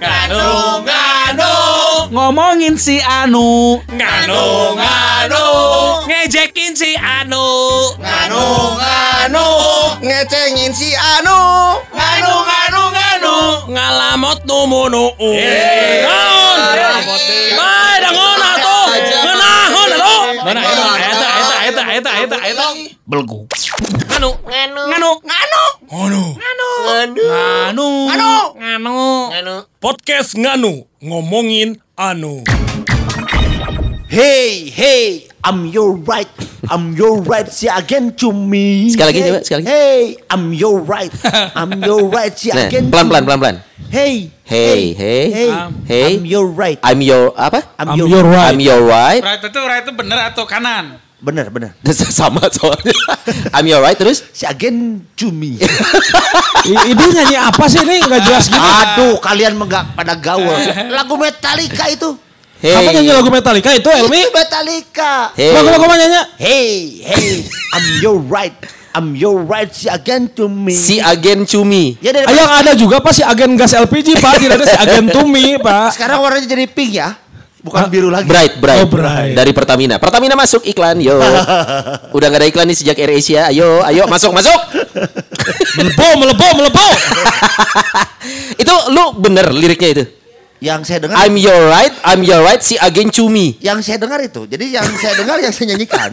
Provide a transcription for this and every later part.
Nganu, nganu, Ngomongin si Anu. nganu, nganu, ngejekin si Anu, nganu, nganu, ngecengin si Anu nganu, nganu, nganu, ngalamot numunu. Naon? Bae dangon atuh. Ngeunahon atuh. Mana eta eta eta belgu. Nganu, nganu, nganu, nganu, nganu, nganu, nganu, nganu, nganu. Podcast nganu ngomongin anu. Hey hey I'm your right I'm your right si again to me Sekali lagi, hey, coba, sekali lagi. Hey I'm your right I'm your right Nah, again pelan to pelan me. pelan pelan. Hey Hey, hey, hey hey. I'm your right I'm your apa? I'm, I'm your, your right. I'm your right. Right itu right itu bener atau kanan? Bener bener Sama soalnya. I'm your right terus. Si again to me I- Ini nyanyi apa sih ini nggak jelas gitu. Aduh kalian enggak pada gaul Lagu Metallica itu Hey. Apa nyanyi lagu Metallica itu Elmi? Itu Metallica Hey. Lagu lagu mana nyanyi? Hey hey I'm your right I'm your right si again to me Si agen cumi. Ya dari Ah, Yang ada juga pak si agen gas LPG pak, tidak ada si agen Tumi pak. Sekarang warnanya jadi pink ya Bukan biru lagi Bright, bright. Oh, bright. Dari Pertamina. Pertamina masuk iklan, yo. Udah gak ada iklan nih sejak Air Asia. Ayo, ayo masuk, masuk. Melepo, melepo, melepo. itu lu bener liriknya itu. Yang saya dengar I'm your right, I'm your right, si agen cumi. yang saya dengar itu. Jadi yang saya dengar yang saya nyanyikan.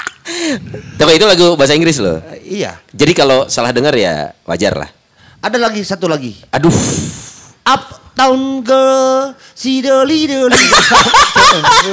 Tapi itu lagu bahasa Inggris loh. Eh, iya. Jadi kalau salah dengar ya wajar lah. Ada lagi satu lagi. Aduh. Uptown girl, si deli deli.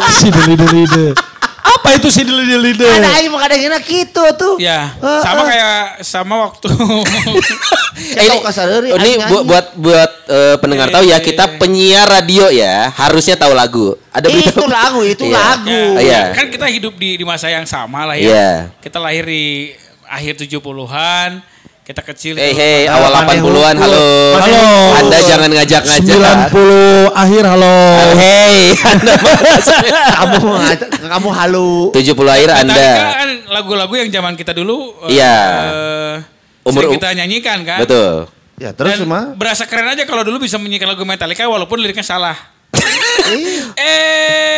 Si deli deli de. Apa itu si deli deli de? Ada aing mah kadang gitu tuh. Ya, Eh, sama eh. kayak sama waktu kasareuri, ini aing buat buat buat eh, pendengar tahu ya kita penyiar radio ya harusnya tahu lagu. Ada berita Itu lagu, itu Iya. lagu. Iya. kan kita hidup di di masa yang sama lah ya. Iya. Kita lahir di akhir 70-an, kita kecil. Hey itu- hey awal 80-an halo. Halo. Anda jangan ngajak-ngajak. 90 akhir halo. Hey, Anda kamu kamu halu. 70 akhir Anda. kan lagu-lagu yang zaman kita dulu eh, Iya. eh, Umur- kita nyanyikan kan. Betul. Ya terus Dan mah. berasa keren aja kalau dulu bisa menyanyikan lagu Metallica walaupun liriknya salah. Iya.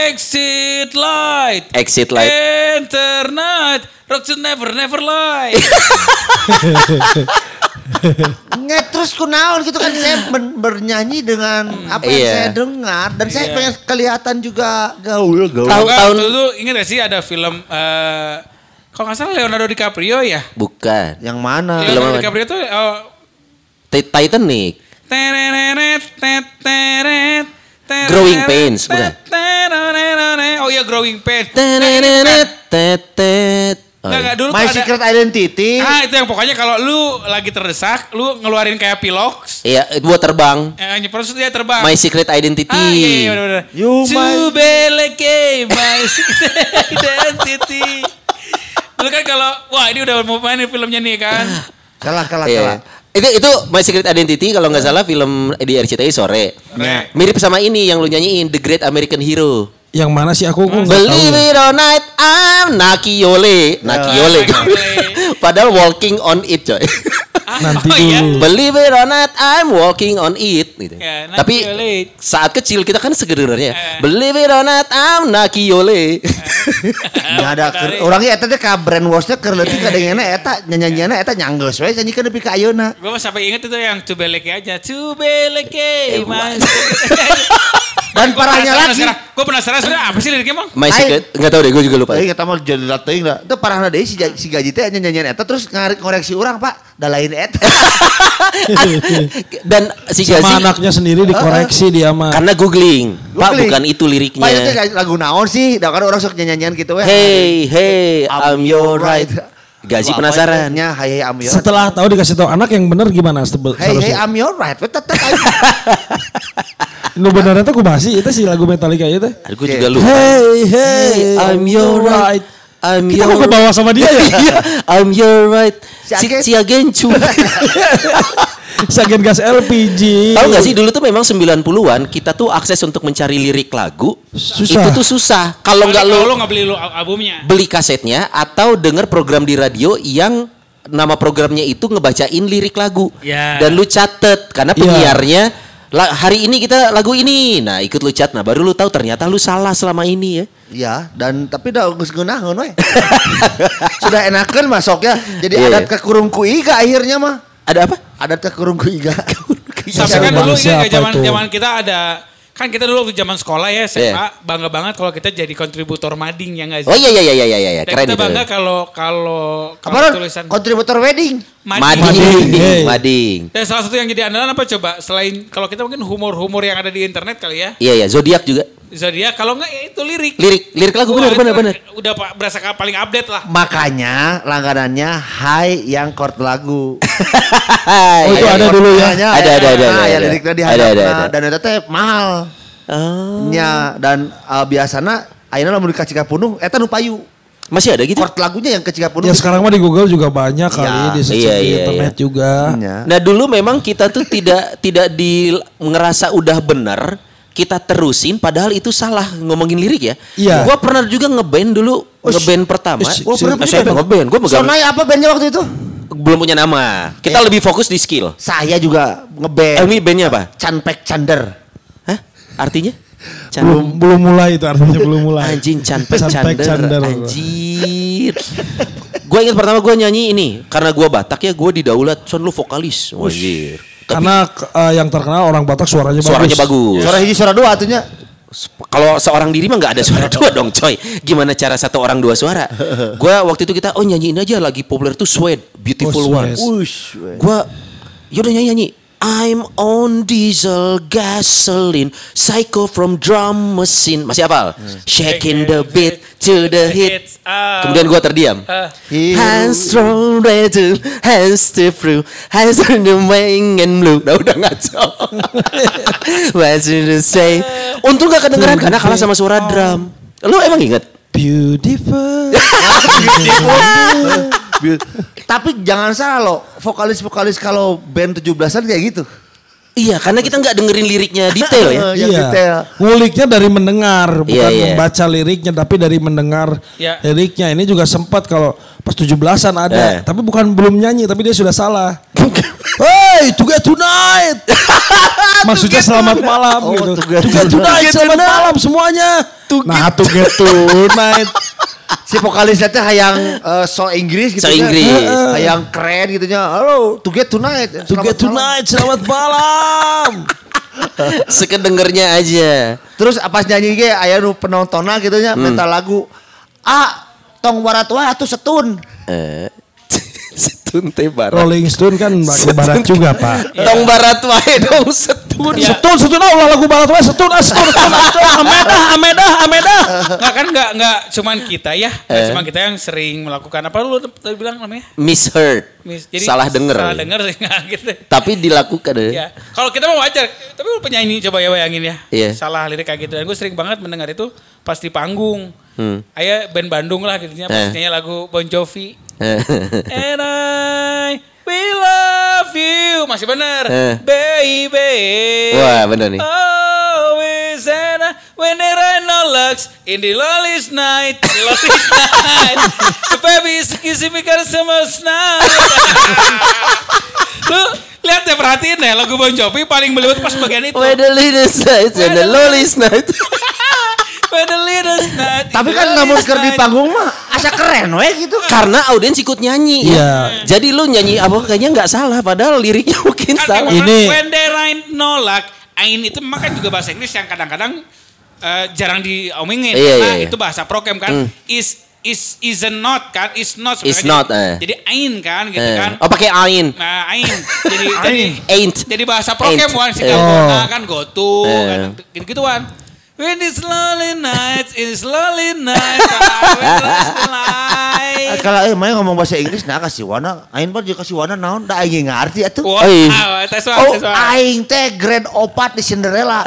Exit light. Exit light. Enter night. Rock to never never lie. Nge terus kunaon gitu kan saya bernyanyi dengan apa yang Iya. saya dengar dan saya Iya. pengen kelihatan juga gaul gaul. Tahu Enggak, tahun waktu itu ingat gak sih ada film eh kalau nggak salah Leonardo DiCaprio ya. bukan. Yang mana? Film Leonardo apa? DiCaprio tuh oh, Ti- Titanic. tereret, tet, teret, teret, Growing Pains, bukan? Oh iya Growing Pains. Enggak, enggak dulu My ada- Secret Identity. Ah itu yang pokoknya kalau lu lagi terdesak, lu ngeluarin kayak pilox, Iya, buat terbang. eh, terus dia terbang. My Secret Identity. Ah iya iya bener bener. You my- my secret identity. Lu kan kalau wah ini udah mau mainin filmnya nih kan. Kalah kalah Iya. kalah. Itu itu My Secret Identity kalau nggak salah film di RCTI sore. Sore. Mirip sama ini yang lu nyanyiin The Great American Hero. Yang mana sih aku tahu. Believe it or not, I'm Nakiyole. Nakiyole. Nakiyole. Padahal walking on it, coy. Nanti Oh, iya. dulu. Believe it or not, I'm walking on it. Gitu. Ya, Tapi saat kecil kita kan segerernya. Eh. Believe it or not, I'm Nakiyole. Nggak ada keur- orangnya eta teh ka brainwashnya keur leutik kadangana eta nyanyianna eta nyanggeus we nyanyikan nepi ka ayeuna. Gue sampai inget itu yang Tubeleke aja. Tubeleke. my Dan parahnya lagi. Gue penasaran sebenarnya apa sih liriknya emang? My Secret, nggak tahu deh, gue juga lupa. Teuing eta mah jadi teuing da. Teu parahna deui si, si gaji teh nyanyian eta terus ngarik ngoreksi urang, Pak. Da lain eta. Dan si Sama Gazi anaknya sendiri dikoreksi dia mah. karena googling, Pak bukan itu Pak itu liriknya. teh lagu naon sih? Da kan orang sok nyanyian gitu we. Hey, hey, I'm your right. Gazi Wah, penasaran. apanya? Hey, hey, I'm your right. Setelah tahu dikasih tahu anak yang benar gimana Hey, hey. I'm your right. Aja. Nu benernya tuh masih itu sih lagu Metallica itu. Gue juga lupa. Hey hey I'm your right. I'm Kita your kok ke bawah sama dia ya? Iya, I'm your right. Si Si, Agen. cu. Sagen gas LPG. Tahu gak sih dulu tuh memang 90-an kita tuh akses untuk mencari lirik lagu Susah. itu tuh susah. Kalau nggak Kalau lo lu nggak beli lu albumnya. beli kasetnya atau denger program di radio yang nama programnya itu ngebacain lirik lagu. Ya. Dan lu catet karena Iya. penyiarnya "La- hari ini kita lagu ini. Nah, ikut lu cat. Nah, baru lu tahu ternyata lu salah selama ini ya. Ya, dan tapi udah geus ngeunaheun we. Sudah enakeun masuk ya. Jadi Iya, adat iya. ke kurung ku iga akhirnya mah. Ada apa? Adat ke kurung ku iga. Siapa kan dulu ini zaman zaman kita ada kan kita dulu waktu zaman sekolah ya SMA Iya. bangga banget kalau kita jadi kontributor mading ya nggak sih? Oh iya iya iya iya iya, iya. Dan keren kita bangga kalau kalau tulisan Kontributor wedding. Mading. Mading, Hey. mading. Dan salah satu yang jadi andalan apa coba selain kalau kita mungkin humor-humor yang ada di internet kali ya. Iya iya, zodiak juga. Zodiak kalau enggak ya itu lirik. Lirik lirik lagu Wah, benar itu benar benar. Udah pak berasa paling update lah. Makanya langganannya Hai yang chord lagu. Oh, itu ada dulu ya? Ada, ada, ada, Nah, ada, ya ada. liriknya di Ada, ada, ada. Dan itu teh mahal. Oh. Nya dan uh, biasana ayeuna lamun dikasih ka punung eta nu payu. Masih ada gitu? Chord lagunya yang kecil punung. Ya sekarang mah di Google juga banyak kali Iya. di Iya, di iya, internet iya. juga. Ya. Nah dulu memang kita tuh tidak tidak di ngerasa udah benar kita terusin padahal itu salah ngomongin lirik ya. Iya. Gua pernah juga ngeband dulu ngeband pertama. Ush, Oh, pernah Eh, saya band? ngeband, gua megang Sonai apa bandnya waktu itu? belum punya nama. Kita Eh. lebih fokus di skill. Saya juga Eh, ngeband. ini bandnya apa? Canpek Cander. Hah? Artinya? Can- Belum belum mulai itu artinya belum mulai. Anjing canpek Canpek cander. cander. Anjir. gue ingat pertama gue nyanyi ini karena gue Batak ya gue didaulat son lu vokalis. Anjir. Tapi Karena eh, yang terkenal orang Batak suaranya, suaranya bagus. Suara hiji suara dua atunya. Kalau seorang diri mah nggak ada suara dua dong coy. Gimana cara satu orang dua suara? Gua waktu itu kita oh nyanyiin aja lagi populer tuh Sweat, Beautiful Oh, One. Gua yaudah nyanyi nyanyi. I'm on diesel gasoline, psycho from drum machine. Masih hafal? Shaking the beat to the hit. Hits, ah. Kemudian gua terdiam. Ah. Hands from red to hands to blue, hands on the wing and blue. Nah udah ngaco. What's in the say? Untung gak kedengeran karena kalah sama suara drum. Lu emang inget? Beautiful. Tapi jangan salah loh, vokalis-vokalis kalau band 17-an kayak gitu. Iya, karena kita nggak dengerin liriknya detail ya. Yang detail. Nguliknya dari mendengar, bukan Iya, iya. membaca liriknya tapi dari mendengar Iya. liriknya. Ini juga sempat kalau pas 17-an ada, Eh. tapi bukan belum nyanyi tapi dia sudah salah. Hey, together tonight. Maksudnya selamat malam Oh, gitu. together Together tonight, selamat malam semuanya. Nah, together tonight. Si vokalisnya teh hayang eh, so Inggris gitu. So. Inggris. Heeh. Hayang keren gitu nya. Halo, to get tonight. Selamat Together malam. tonight, selamat malam. Sekedengernya aja. Terus apa nyanyi ge aya nu penontonnya gitu nya Hmm. minta lagu. Ah, tong barat wah atuh setun. Eh, setun teh barat. Rolling Stone kan barat juga, Pak. Tong barat wae dong setun. Setun, setun, oh lah lagu barat setun, ah, setun, setun, ah, setun, amedah, amedah, amedah. Nggak kan nggak nggak cuman kita ya, nggak Eh. cuman kita yang sering melakukan apa lu tadi bilang namanya? Misheard. Mis- Salah denger. Salah denger sih nggak gitu. Tapi dilakukan ya. Ya, kalau kita mau wajar, tapi lu penyanyi coba ya bayangin ya. Iya. Salah lirik kayak gitu. Dan gue sering banget mendengar itu pas di panggung. Hmm. Ayah band Bandung lah gitu ya, pas Eh. nyanyi lagu Bon Jovi. And I will love you. Masih bener. Eh. Baby. Wah, bener nih. Always and I, when there are no lucks in the loneliest night, the loneliest night, the baby is kissing me karena summer night. Lu lihat deh perhatiin deh lagu Bon Jovi paling melibat pas bagian itu. Where the latest night and the lowest night. When the night. Tapi kan namun loneliest di panggung mah asa keren we gitu. Karena audiens ikut nyanyi ya. Iya. Jadi lu nyanyi apa kayaknya nggak salah padahal liriknya mungkin Kan salah. Ini- when there ain't no luck, ain itu memang kan juga bahasa Inggris yang kadang-kadang eh, jarang diomongin Iya, karena iya, iya. itu bahasa prokem kan. Hmm. Is is is not kan, is not Is not, Jadi, eh. jadi ain kan gitu Eh. kan. Oh pakai ain. Nah, ain. Jadi jadi Ain't. jadi bahasa prokem Ain't. wan si Eh. Kan go to Eh. kan gitu-gituan. When it's lonely nights, it's lonely nights. Kalau eh main ngomong bahasa Inggris nah kasih wana, aing jeung kasih wana naon da aing ngarti atuh. Wow, soal, Oh, soal. aing teh grade 4 di Cinderella.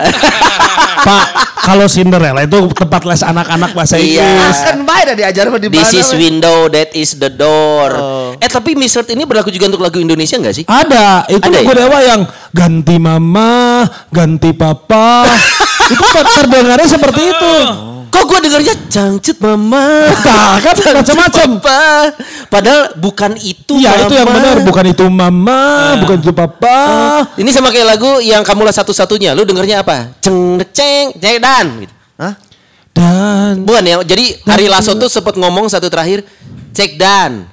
Pak, kalau Cinderella itu tempat les anak-anak bahasa Iya. Inggris. Kan bae da diajar di This is window, that is the door. Oh. Eh tapi Misheard ini berlaku juga untuk lagu Indonesia nggak sih? Ada, itu Ada lagu ya? Dewa yang ganti mama, ganti papa. Itu ter- terdengarnya seperti itu. Kok gue dengarnya cangcut mama. Nah, kan macam-macam. Padahal bukan itu Iya itu yang benar bukan itu mama, bukan itu papa. Ini sama kayak lagu yang kamu lah satu-satunya. Lu dengernya apa? Ceng ceng ceng dan. Gitu. Hah? Dan Bukan ya. Jadi Ari Lasso tuh sempat ngomong satu terakhir cek dan.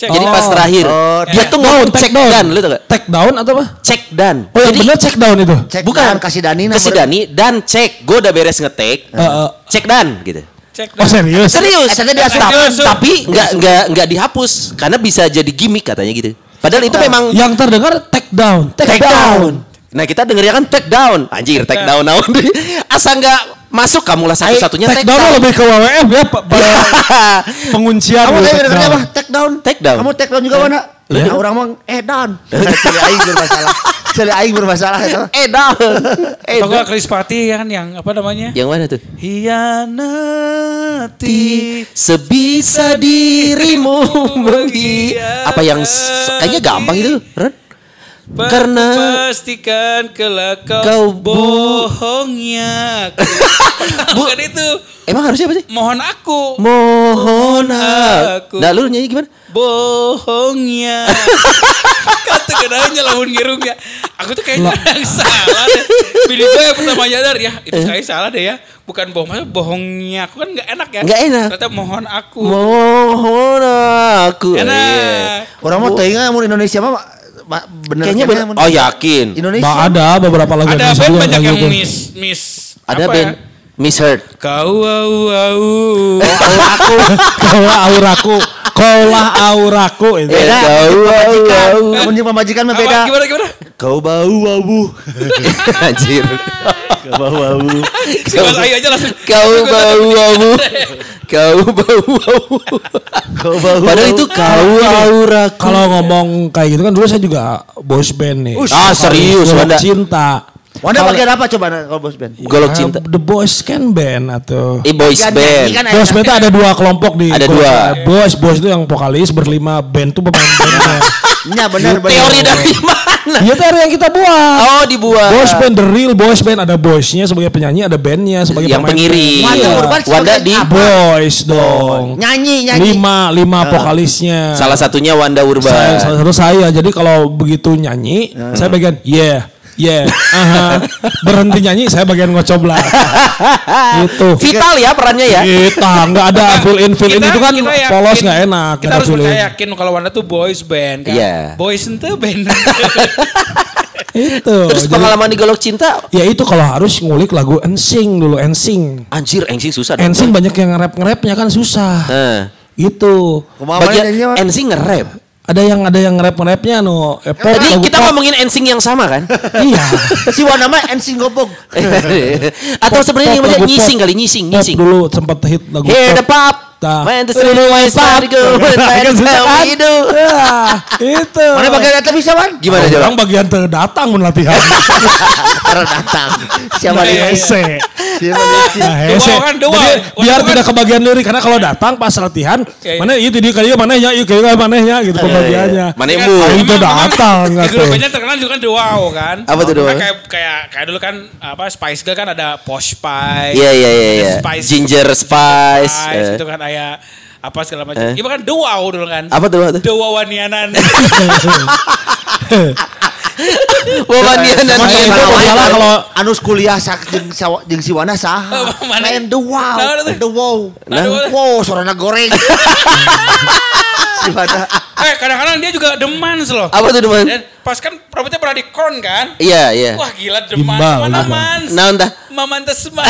Cek. Jadi pas Oh. terakhir Oh, dia tuh down, take cek down. dan. Lu tau gak? take down atau apa? Cek dan. Oh yang Jadi benar check down itu. Cek bukan dan kasih Dani kasih Dani dan cek. Gue udah beres ngetek. Eh, eh. Cek dan gitu. Cek. Oh serius? Serius. Eh, dia tapi, nggak nggak nggak dihapus karena bisa jadi gimmick katanya gitu. Padahal itu memang Yang terdengar take down. take, down. Nah kita dengernya kan take down. Anjir take down naon. Asal nggak masuk kamu lah satu-satunya Take take, down down. lebih ke WWF ya Pak. penguncian. Kamu gitu, take dengernya down. apa? Take down. Take down. Kamu take down juga mana? Iya. Nah, orang mah eh down. Celi aing bermasalah. Celi aing bermasalah itu. Eh down. Eh Atau enggak. Chris Pati kan yang apa namanya? Yang mana tuh? Hianati Sebisa dirimu menghianati. Apa yang kayaknya gampang itu, Ren? Karena- pastikan kelak kau, Kau bohongnya. Bukan itu. Emang harusnya apa sih? Mohon aku Mohon aku. Nah lu nyanyi gimana? bohongnya. Kata kenanya lamun ngerungnya. Aku tuh kayaknya yang salah deh. Bini gue yang pertama nyadar ya, itu kayaknya salah deh ya. Bukan bohong, maksudnya bohongnya. Aku kan nggak enak ya. Nggak enak. Ternyata mohon aku. Mohon aku. Iya. enak. Orang mau teuing mun Indonesia mah ma- bener Kayaknya kayaknya bener. Oh yakin. Indonesia. Bah, ada beberapa lagu Ada Indonesia band banyak yang gitu. miss miss. Ada apa band ya? Misheard. Kau au au. aku kaulah auraku kaulah auraku itu Beda. Tahu, Pemajikan. tahu. Namun pemajikan beda. gimana gimana? Kau bau abu. Anjir. Kau bau abu. Si Mas Ayu aja langsung. Kau bau abu. Kau bau abu. Kau bau. Padahal itu kau auraku. kalau ngomong kayak gitu kan dulu saya juga boys band nih Ah, serius, cinta Wanda bagian apa coba nah, kalau bos band? Golok Ah, cinta. The Boys Can Band atau Eh boys Kan band. kan Boys ada- Band itu ada dua kelompok di Ada dua. Boys Boys itu yang vokalis berlima band tuh pemain bandnya Nya benar benar. Teori dari mana? Iya teori yang kita buat Oh dibuat. Boys Band the real Boys Band ada boysnya sebagai penyanyi ada bandnya sebagai Yang pemain pengiring. Wanda Iya. Urban Wanda di apa? Boys dong Nyanyi nyanyi. lima lima vokalisnya Salah satunya Wanda saya, Urban. salah satu saya jadi kalau begitu nyanyi saya bagian yeah yeah aha. berhenti nyanyi saya bagian ngocoblah itu Vital ya perannya ya. kita nggak ada fill in fill in Kita- itu kan yakin- polos nggak enak Kita harus fill in. percaya yakin kalau Wanda tuh boys band kan. Iya. Boys itu band. itu Terus Jadi, pengalaman di Golok Cinta ya itu kalau harus ngulik lagu ensing dulu ensing Anjir, engsing susah ensing banyak yang nge-rap nge-rapnya kan susah Nah, gitu bagian ensing nge-rap. Ada yang ada yang nge-rap nge-rapnya no eh, pop, Tadi kita pop. ngomongin ensing yang sama kan? iya Si Wanda mah ensing gobog. Atau sebenarnya yang Pop, namanya nyising pop. kali nyising, Pop nyising. dulu sempat hit lagu Hear the pop. Tah. When the start to go, when the do. Ya, itu. Mana bagian eta bisa Wan? Gimana coba? Orang bagian terdatang mun latihan. Karena datang. Siapa Iya, dia? Hese. Siapa? Nah, hese. Dua. Jadi, biar itu tidak kebagian lirik karena kalau datang pas latihan, Iya, iya. mana itu dia itu kayaknya manehnya gitu pembagiannya. Mana Kan, mu? Aing tuh memang- datang memang nggak di tuh. grup bandnya terkenal juga kan Wow kan. Apa tuh Wow? Nah, Kayak kayak kayak dulu kan apa Spice Girl kan ada Posh Spice. Iya iya iya iya. Ginger Spice. Spice eh. itu kan kayak apa segala macam. Eh. Gimana kan The Wow dulu kan. Apa tuh? apa tuh? The Wawanianan. Wawanian dan Sama Kalau itu lain, masalah anu- kalau- anu kuliah sak jeung sawa- jeung si Wana saha? Mana? Lain the wow, the wow. Nah, the Wow, suarana goreng. eh kadang-kadang dia juga demans loh. Apa tuh teman? Dan pas kan rambutnya pernah di kon kan. Iya iya. Wah gila deman. Gimbal, Mana mans? Nah entah. Mamantes man.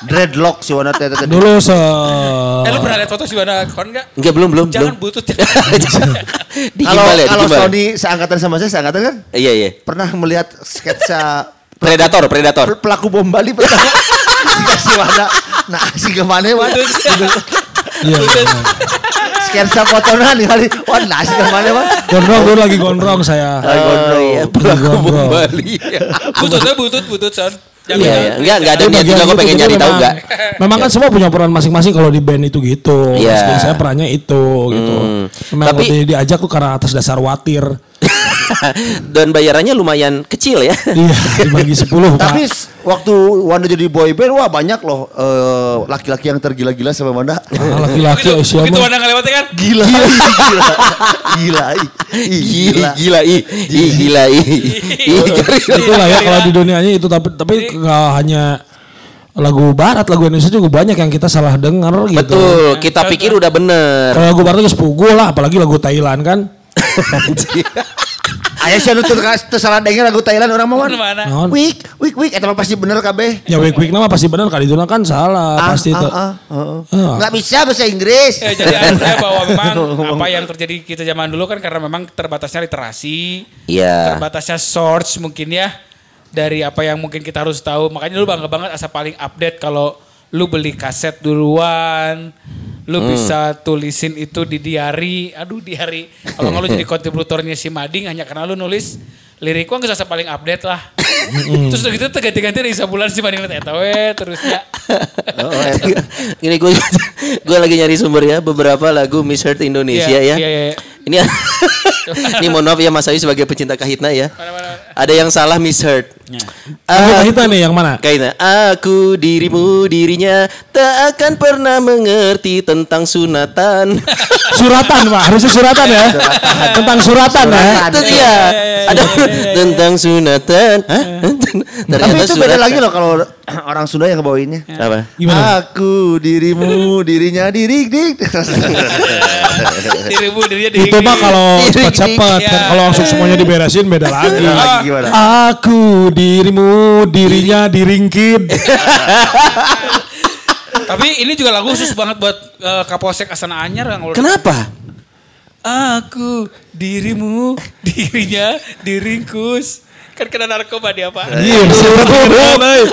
Dreadlock si Wana teh teh. Dulu se eh lu pernah lihat foto si Wana kon gak? Enggak belum belum Jangan belum. butut. Kalau ya, kalau digimbal. Sony seangkatan sama saya seangkatan kan Iya iya. pernah melihat sketsa Predator, predator. pel- pelaku bom Bali pertama. si Wana. Nah, si ke mana Wan? Iya. Sketsa fotonan kali. Wan, nah si ke mana Wan? Gondrong dulu lagi gondrong saya. Oh iya, pelaku bom Gondrong. Bali. Bututnya butut butut son. Jangan Iya, iya. Enggak, enggak ada niat juga gue pengen nyari tahu enggak. Memang kan semua punya peran masing-masing kalau di band itu gitu. Iya. Saya perannya itu gitu. Hmm. Memang Tapi- diajak tuh karena atas dasar watir. Dan bayarannya lumayan kecil ya. Iya, dibagi 10 Pak. Tapi waktu Wanda jadi boy band, wah banyak loh eh, laki-laki yang tergila-gila sama Wanda. Ah, laki-laki Begitu, Asia begitu mah. Wanda nggak lewatnya kan. Gila, gila, gila, gila. gila ih, ih, gila. Ih, Itulah ya kalau di dunianya itu tapi tapi hanya lagu barat, lagu Indonesia juga banyak yang kita salah dengar gitu. Betul, kita pikir udah bener. Kalau lagu barat itu sepugu lah, apalagi lagu Thailand kan. Ayah sih nutur kas salah denger lagu Thailand orang mau Mana? Wik, wik, wik, eta mah pasti bener kabeh. Ya week week nama pasti benar kali itu kan salah Ah, pasti ah, itu. ah, heeh. Ah. Nggak bisa bahasa Inggris. Ya, jadi artinya bahwa memang apa yang terjadi kita zaman dulu kan karena memang terbatasnya literasi, Iya. terbatasnya source mungkin ya dari apa yang mungkin kita harus tahu. Makanya lu bangga banget asa paling update kalau lu beli kaset duluan, lu bisa tulisin itu di diary. Aduh diary. Kalau nggak lu jadi kontributornya si Mading hanya karena lu nulis lirik gua nggak asa paling update lah. Terus udah gitu ganti-ganti dari sebulan si Mading eta we terusnya. Oh, eta. Ini gue gue lagi nyari sumber ya beberapa lagu Misheard Indonesia Iya, ya. iya, iya. Ini ini mohon maaf ya Mas Ayu sebagai pecinta kahitna ya. Ada yang salah Misheard. Lagu Ah, kita nih yang mana? Kahitna, aku dirimu dirinya tak akan pernah mengerti tentang sunatan. Suratan Pak, harusnya suratan ya. Tentang suratan ya. Suratan. Itu dia. Ada tentang sunatan. Hah? Tapi itu beda suratan. lagi loh kalau orang Sunda yang ngebawainnya. Apa? Gimana? Aku dirimu dirinya diri dik. Dirimu dirinya diri. Itu mah kalau cepat-cepat iya. kan kalau langsung semuanya diberesin beda lagi. Lagi gimana? Aku dirimu dirinya diringkit. Tapi ini juga lagu khusus banget buat eh, Kapolsek Astana Anyar yang Kenapa? Aku dirimu dirinya diringkus. Kan kena narkoba dia Pak. Iya, euy.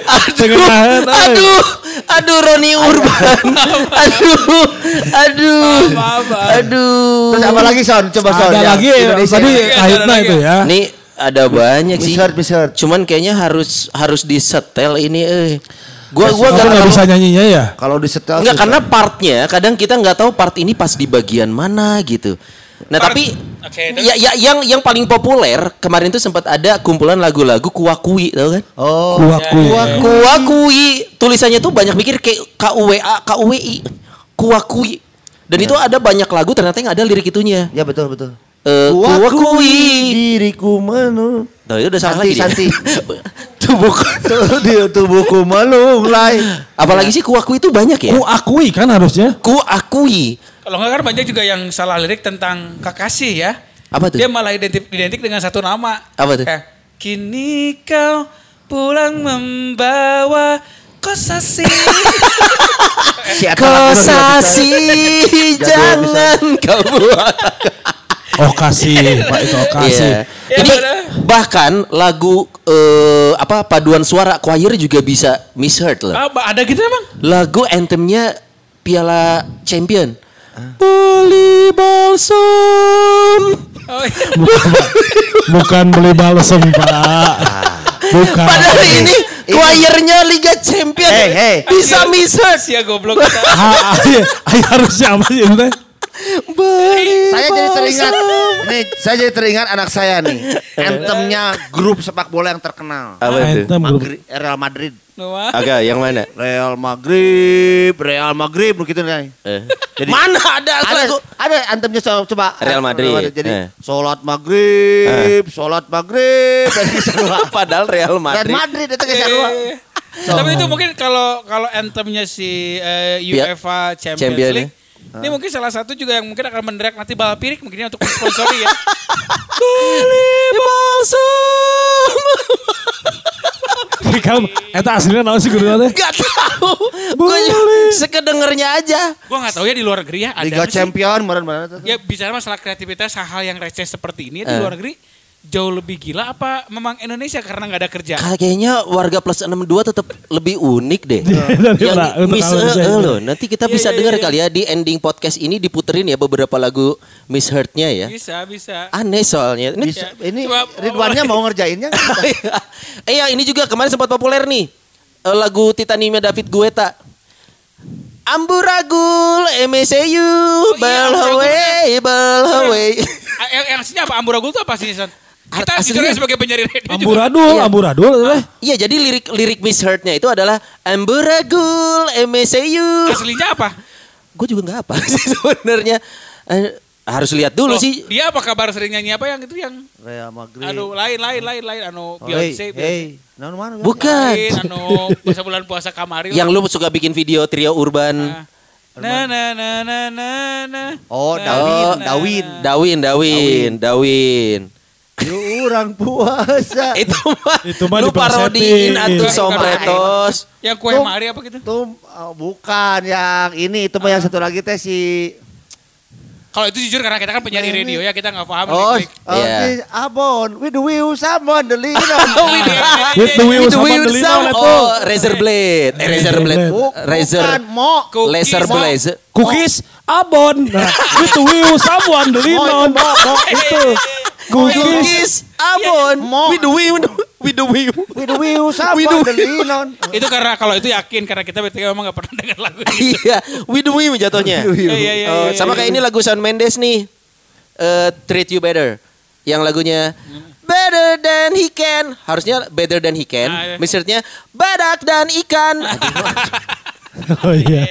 Aduh, aduh Roni Urban. aduh, aduh, aduh. Terus apa lagi Son? Coba Son. Ada yang lagi ya, Indonesia. tadi Ada kahitna lagi. itu ya. Nih ada banyak sih. Misheard, misheard. Cuman kayaknya harus harus disetel ini eh. Gua gua gak nggak bisa nyanyinya ya. Kalau di setel Enggak karena partnya kadang kita nggak tahu part ini pas di bagian mana gitu. Nah Part- tapi Oke, dan- ya, ya yang yang paling populer kemarin tuh sempat ada kumpulan lagu-lagu kuakui tahu kan? Oh. Kuakui. Kuakui tulisannya tuh banyak mikir kayak K U W A K U W I kuakui. Dan itu ada banyak lagu ternyata yang ada lirik itunya. Ya betul betul. Eh, kuakui. diriku menu. Nah, itu udah salah lagi. Santi. Tubuh. Tuh dia tubuhku melulai. Apalagi sih kuakui itu banyak ya? Ku akui kan harusnya. Kuakui. Kalau nggak kan banyak juga yang salah lirik tentang kekasih ya. Apa tuh? Dia malah identik, identik dengan satu nama. Apa tuh? Kayak, Kini kau pulang membawa kosasi. Kosasi jangan kau buat. Oh kasih, Pak itu oh kasih. Ya, Ini bener. bahkan lagu eh, apa paduan suara choir juga bisa misheard loh. Ah, ada gitu emang? Lagu anthemnya Piala Champion. Beli balsam. Oh, iya. Bukan. Bukan beli balsem Pak. Bukan. Padahal ini choirnya Liga Champion. Hey, hey. Bisa misheard. Sia goblok. Iya. Ah, harusnya apa sih Beli Saya jadi teringat nih, saya jadi teringat anak saya nih. Anthemnya grup sepak bola yang terkenal. Apa itu? Magri- Real Madrid. Agak yang mana? Real Madrid, Real Madrid begitu nih. Eh. Jadi mana ada ada lagu? ada anthemnya so- coba Real Madrid. Jadi Eh. sholat maghrib, sholat maghrib Padahal Real Real Madrid. Madrid itu kisah dua. Eh, Tapi itu mungkin kalau kalau anthemnya si eh, Pia- UEFA Champions Champion ya. Ini mungkin salah satu juga yang mungkin akan menderek nanti bal pirik mungkin ya untuk sponsori ya. balsam. Tapi kamu, eta aslinya naon sih kudu teh? Gak tahu. Gue sekedengernya aja. Gua nggak tahu ya di luar negeri ya ada Liga? Champion kemarin mana tuh? Ya bicara masalah kreativitas hal-hal yang receh seperti ini ya, di Eh. luar negeri jauh lebih gila apa memang Indonesia karena nggak ada kerja? Kayaknya warga plus 62 tetap lebih unik deh. Dari yang Miss kalau Eh, Eh ini. loh. Nanti kita Iya, bisa iya, dengar iya. kali ya di ending podcast ini diputerin ya beberapa lagu Miss Heard-nya ya. Bisa bisa. Aneh soalnya. Ini Bisa, ini Coba- Ridwannya mau ngerjainnya nggak? eh ya ini juga kemarin sempat populer nih. Eh, lagu Titaniumnya David Guetta. Amburagul, MSAU, Oh, iya, Belhawe, Belhawe. Ah, yang, yang aslinya apa? Amburadul itu apa sih, Son? Kita aja sebagai penjari radio juga. Amburadul, Iya. amburadul teh. Iya, jadi lirik lirik Miss Heart-nya itu adalah Amburagul, MSAU. Aslinya apa? Gue juga nggak apa sih sebenarnya. Eh, harus lihat dulu Oh, sih. Dia apa kabar sering nyanyi apa yang itu yang Real Madrid. aduh lain lain lain lain anu Oh, hey, Beyonce hey. Nah, mana? Bukan. lain anu puasa bulan puasa kamari Yang lu suka bikin video trio urban. na na na na na na Oh, Dawin, Dawin. Dawin, Dawin, Dawin. Yuk orang puasa. Itu mah, Itu mah lu parodiin atuh Iya. sompretos. yang kue Tuh. mari apa gitu Itu oh, bukan yang ini, itu mah yang satu lagi teh si kalau itu jujur karena kita kan penyiar radio ya kita nggak paham Oh, lirik-lirik. oh Iya. Abon, with the wheel someone the. Oh, ini, With the wheel the lino. Oh, razor blade. Eh, razor blade. Razor. Laser Mo. blaze. Cookies abon. Nah, with the wheel someone the. Itu. Cookies. Cookies. Abon. The wheel. With the wheel. With the wheel With someone the linon. itu karena kalau itu yakin karena kita bertiga memang nggak pernah dengar lagu itu Iya, with the wheel jatuhnya. Iya, iya, iya, Oh, iya, sama iya. kayak ini lagu Shawn Mendes nih. Eh, Treat You Better. Yang lagunya Better than he can. Harusnya better than he can. Ah, iya. Misalnya badak dan ikan. Oh iya.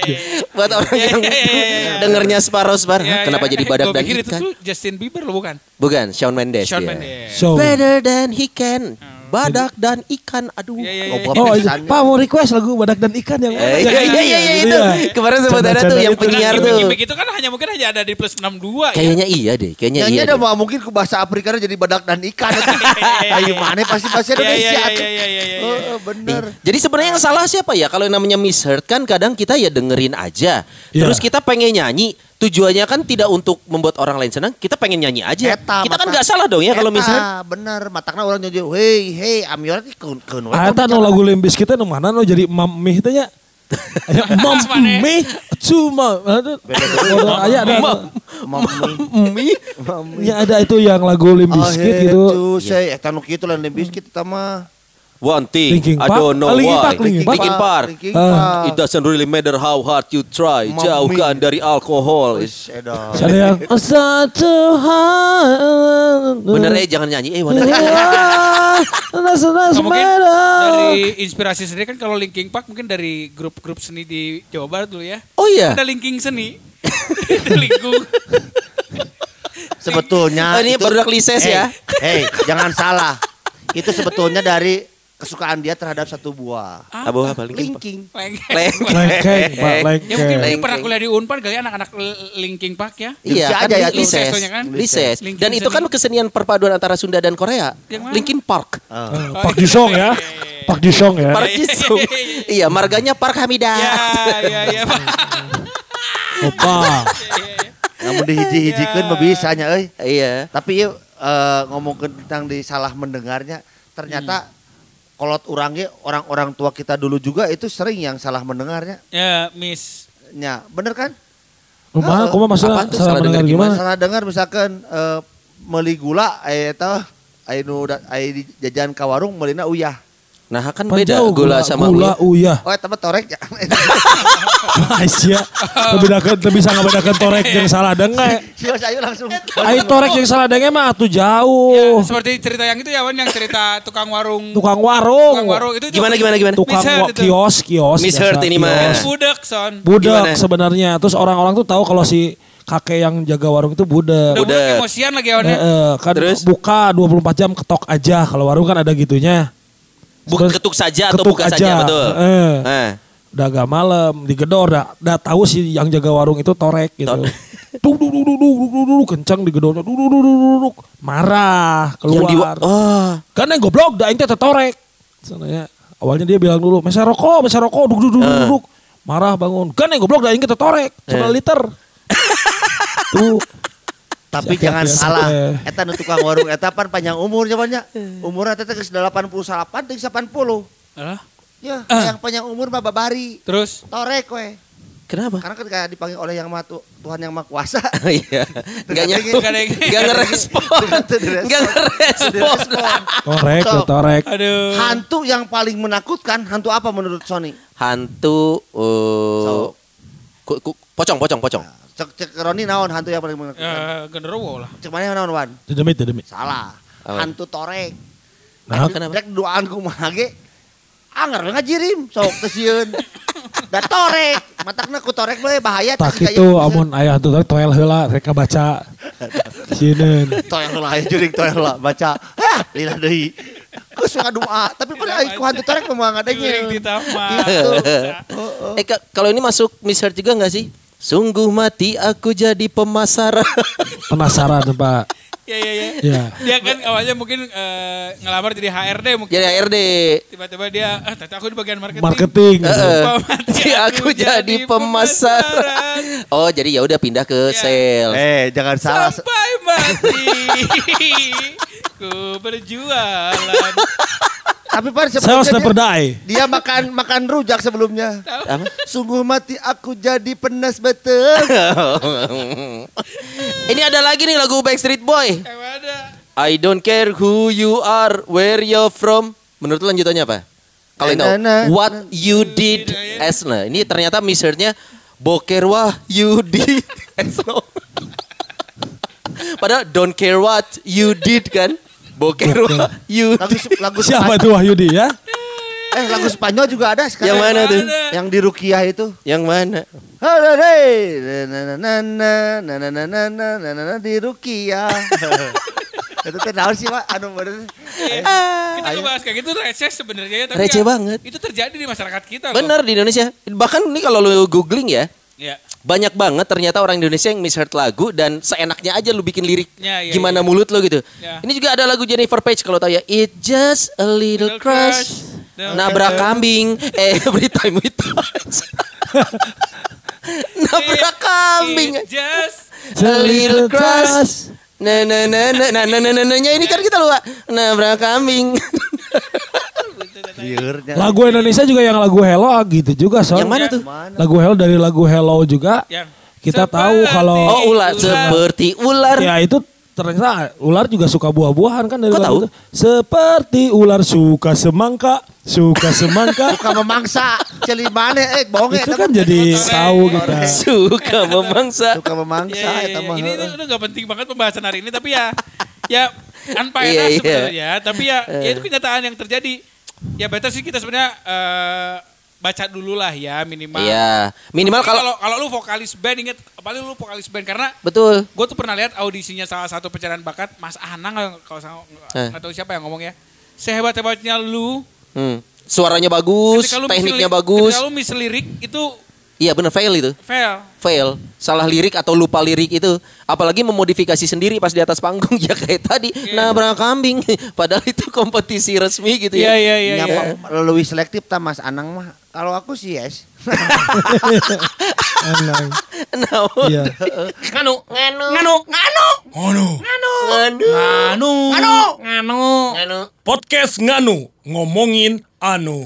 Buat orang Iya, yang iya, iya, iya. dengernya separuh-separuh. Ya, Kenapa jadi badak dan pikir itu ikan? tuh Justin Bieber lo bukan Bukan, Shawn Mendes. Shawn. Mendes So. Better than he can. Badak dan ikan. Aduh. Iya, iya, iya. Ngobrol Oh, pisan. Pak mau request lagu badak dan ikan yang Eh, iya, iya, iya, iya, itu. Kemarin sempat ada tuh yang penyiar tuh. Gimmick itu kan hanya mungkin hanya ada di plus 62 ya. Kayaknya iya deh, kayaknya iya. ada mah mungkin ke bahasa Afrika jadi badak dan ikan. Ayo mana pasti bahasa Iya, iya, Indonesia. iya, iya, iya, iya, iya. Oh, bener. Jadi sebenarnya yang salah siapa ya? Kalau yang namanya misheard kan kadang kita ya dengerin aja. Iya. Terus kita pengen nyanyi. Tujuannya kan tidak untuk membuat orang lain senang. Kita pengen nyanyi aja. Eta, kita kan mata- nggak salah dong ya kalau misheard. bener. Matakna orang nyanyi, hey, hey, ini keun keun. Ah, eta nu lagu limbis kita nu mana nu jadi mam mih teh nya. Aya mam mana? mih cuma ada Mami. ya ada itu yang lagu limbis gitu. Tuh, saya eta nu kitu lain biskit eta mah. One thing, Linkin I Park? don't know Ah, Linkin why. Park, Linkin Park. Linkin Park. Linkin Ah. Park. It doesn't really matter how hard you try. Mami. Jauhkan dari alkohol. Ada yang satu hal. Bener eh jangan nyanyi eh bener. Nah, mungkin dari inspirasi sendiri kan kalau linking park mungkin dari grup-grup seni di Jawa Barat dulu ya. Oh iya. Ada linking seni. Ada lingkung. Sebetulnya Oh, ini itu- baru lises Hey, ya. Hey, jangan salah. Itu sebetulnya dari kesukaan dia terhadap satu buah. Abu apa Linkin Park? Linking. Lengkeng. Lengkeng, Pak, Ya mungkin, pernah kuliah di Unpar kali ya anak-anak linking park ya. Iya, Bisa kan aja ya, lises. kan? Lises. Dan itu kan seni. kesenian perpaduan antara Sunda dan Korea. Linkin Park. Eh, Pak Jisong ya. Pak Jisong ya. Park Jisoo. Iya, marganya Park Hamida. Ya, ya, ya. Pak. Opa. Namun dihiji-hijikeun mah bisa nya euy. Iya. Tapi yuk eh, ngomongin tentang di salah mendengarnya, ternyata kolot orangnya orang-orang tua kita dulu juga itu sering yang salah mendengarnya. Ya, Miss. Nya, bener kan? Rumah, Apaan tuh? salah Salah mendengar dengar gimana? Salah dengar misalkan eh, meli gula eta aya di jajan ka warung melina uyah. Nah, kan beda jauh, gula, sama gula uya. uyah. Oh mah torek ya. Aisyah, membedakan teu bisa ngabedakeun torek jeung salah dengar. Siwa sayu langsung. Ai torek jeung salah dengar mah atuh Ya, jauh. seperti cerita yang itu ya, Wan, yang cerita tukang warung. Tukang warung. Tukang warung itu Gimana gimana gimana? Tukang Misheard wa- itu. kios, kios. Misheard biasa, ini mah. Budak, son. Budak Gimana? sebenarnya. Terus orang-orang tuh tahu kalau si kakek yang jaga warung itu budak. Budak emosian lagi ya, Wan. Eh, ya. eh, kan Terus? buka 24 jam ketok aja. Kalau warung kan ada gitunya. Buk, Terus ketuk saja atau ketuk buka aja. saja, betul. Eh. Eh. Udah agak malam, digedor, udah, udah tahu sih yang jaga warung itu torek gitu. Duk, duk, duk, duk, duk, duk, duk, kencang digedornya, duk, duk, duk, duk, duk, duk. marah, Yang di keluar. oh. Kan yang goblok, dah ente tertorek. Soalnya awalnya dia bilang dulu, mesa rokok, mesa rokok, duk, duk, duk, duk, Eh. duk. Marah bangun. Kan yang goblok, dah ente Eh. setengah liter. Tuh, Tapi jangan salah. teh. Eta nu tukang warung eta pan panjang umurnya banyak. Umurnya teh geus 88 jeung 80. Alah. Ya, Ah. yang panjang umur mah babari. Terus Torek we. Kenapa? Karena kan kayak dipanggil oleh yang maha Tu- Tuhan yang maha kuasa. Iya. Enggak yang- Enggak ngerespon. Enggak ngerespon. torek, So, torek. aduh. Hantu yang paling menakutkan, hantu apa menurut Sony? Hantu eh So. Ku- ku- pocong, pocong, pocong. Cek cek Roni naon hantu yang paling menakutkan. Eh, genderuwo lah. Cek mana naon wan? Dedemit, dedemit. Salah. Apa? Hantu torek. Nah, kenapa? Rek doaan kumaha ge. Anger ngajirim sok teu sieun. Da torek, matakna ku torek bae bahaya tak teh si itu gaya- amun ayah tuh toel heula mereka baca. Sieun. toel lah ya juring toel lah baca. Hah, lila deui. Geus ngadoa, tapi pada ku hantu torek mah taman. Gitu. Eh ka- kalau ini masuk misheard juga nggak sih? Sungguh mati aku jadi pemasaran. Penasaran Pak. Ya ya ya. Ya. Dia kan awalnya mungkin eh, ngelamar jadi HRD mungkin. jadi HRD. Tiba-tiba dia, ah ternyata aku di bagian marketing. Marketing. Heeh. Sumpah mati Jadi aku jadi pemasaran. Oh, jadi ya udah pindah ke Ya. sales. Eh, jangan salah. Sampai mati. Ku berjualan. Tapi Sales sebelumnya never dia, makan makan rujak sebelumnya. Apa? Sungguh mati aku jadi penas betul. Ini ada lagi nih lagu Backstreet Boy. I don't care who you are, where you're from. Menurut lu lanjutannya apa? Kalau itu what you did as nah. Ini ternyata misheardnya boker wah you did as no. Padahal don't care what you did kan. Boker Wahyudi. Lagu, Siapa itu Wahyudi ya? Eh lagu Spanyol juga ada sekarang. Yang mana tuh? Yang di Rukiah itu. Yang mana? Di Rukiah. Itu teh naon sih, Pak? Anu bener. Kita ngebahas kayak gitu receh sebenarnya ya, tapi receh banget. Itu terjadi di masyarakat kita loh. Bener di Indonesia. Bahkan ini kalau lu googling ya, Ya banyak banget ternyata orang Indonesia yang misheard lagu dan seenaknya aja lu bikin lirik Ya, ya, gimana ya. mulut lu gitu. Ya. Ini juga ada lagu Jennifer Page kalau tahu ya. It just a little Little crush. Nabrak kambing every time we touch. Nabrak kambing. It just A little crush. Nah, nah, nah, nah, nah, nah, nah, nah, nah, nah, ini kan kita lupa. Nabrak kambing. Lagu Indonesia juga yang lagu Hello ah, gitu juga Son. Yang mana tuh? Lagu Hello dari lagu Hello juga. yang Kita seperti tahu kalau Oh, ular seperti ular. ya itu ternyata ular juga suka buah-buahan kan dari tahu? itu. Seperti ular suka semangka, suka semangka. Suka memangsa. Celi mana eh bonge. itu kan jadi tahu kita. Suka memangsa. suka memangsa Ya, ya, eta ya. mah. Ini itu udah gak penting banget pembahasan hari ini tapi ya ya tanpa Iya, enak iya. sebenarnya tapi ya, ya itu kenyataan yang terjadi. Ya better sih kita sebenarnya eh, baca dulu lah ya minimal. Iya, minimal kalau kalau kalau lu vokalis band inget apalagi lu vokalis band karena betul. gue tuh pernah lihat audisinya salah satu pencarian bakat Mas Anang kalau- kalau saya Eh. tahu siapa yang ngomong ya. Sehebat hebatnya lu, Hmm. Suaranya bagus, ketika lu tekniknya lirik- bagus. Lu miss lirik itu Iya benar fail itu. fail. Fail. Salah lirik atau lupa lirik itu. Apalagi memodifikasi sendiri pas di atas panggung. Ya kayak tadi. Nabrak kambing. Padahal itu kompetisi resmi gitu Iya ya. iya iya. Ya, iya. Lebih selektif ta Mas Anang mah. Kalau aku sih yes. Anang. Nah, Iya. Nganu, nganu, nganu, nganu, Ngono. nganu, nganu, nganu. Podcast Nganu ngomongin anu.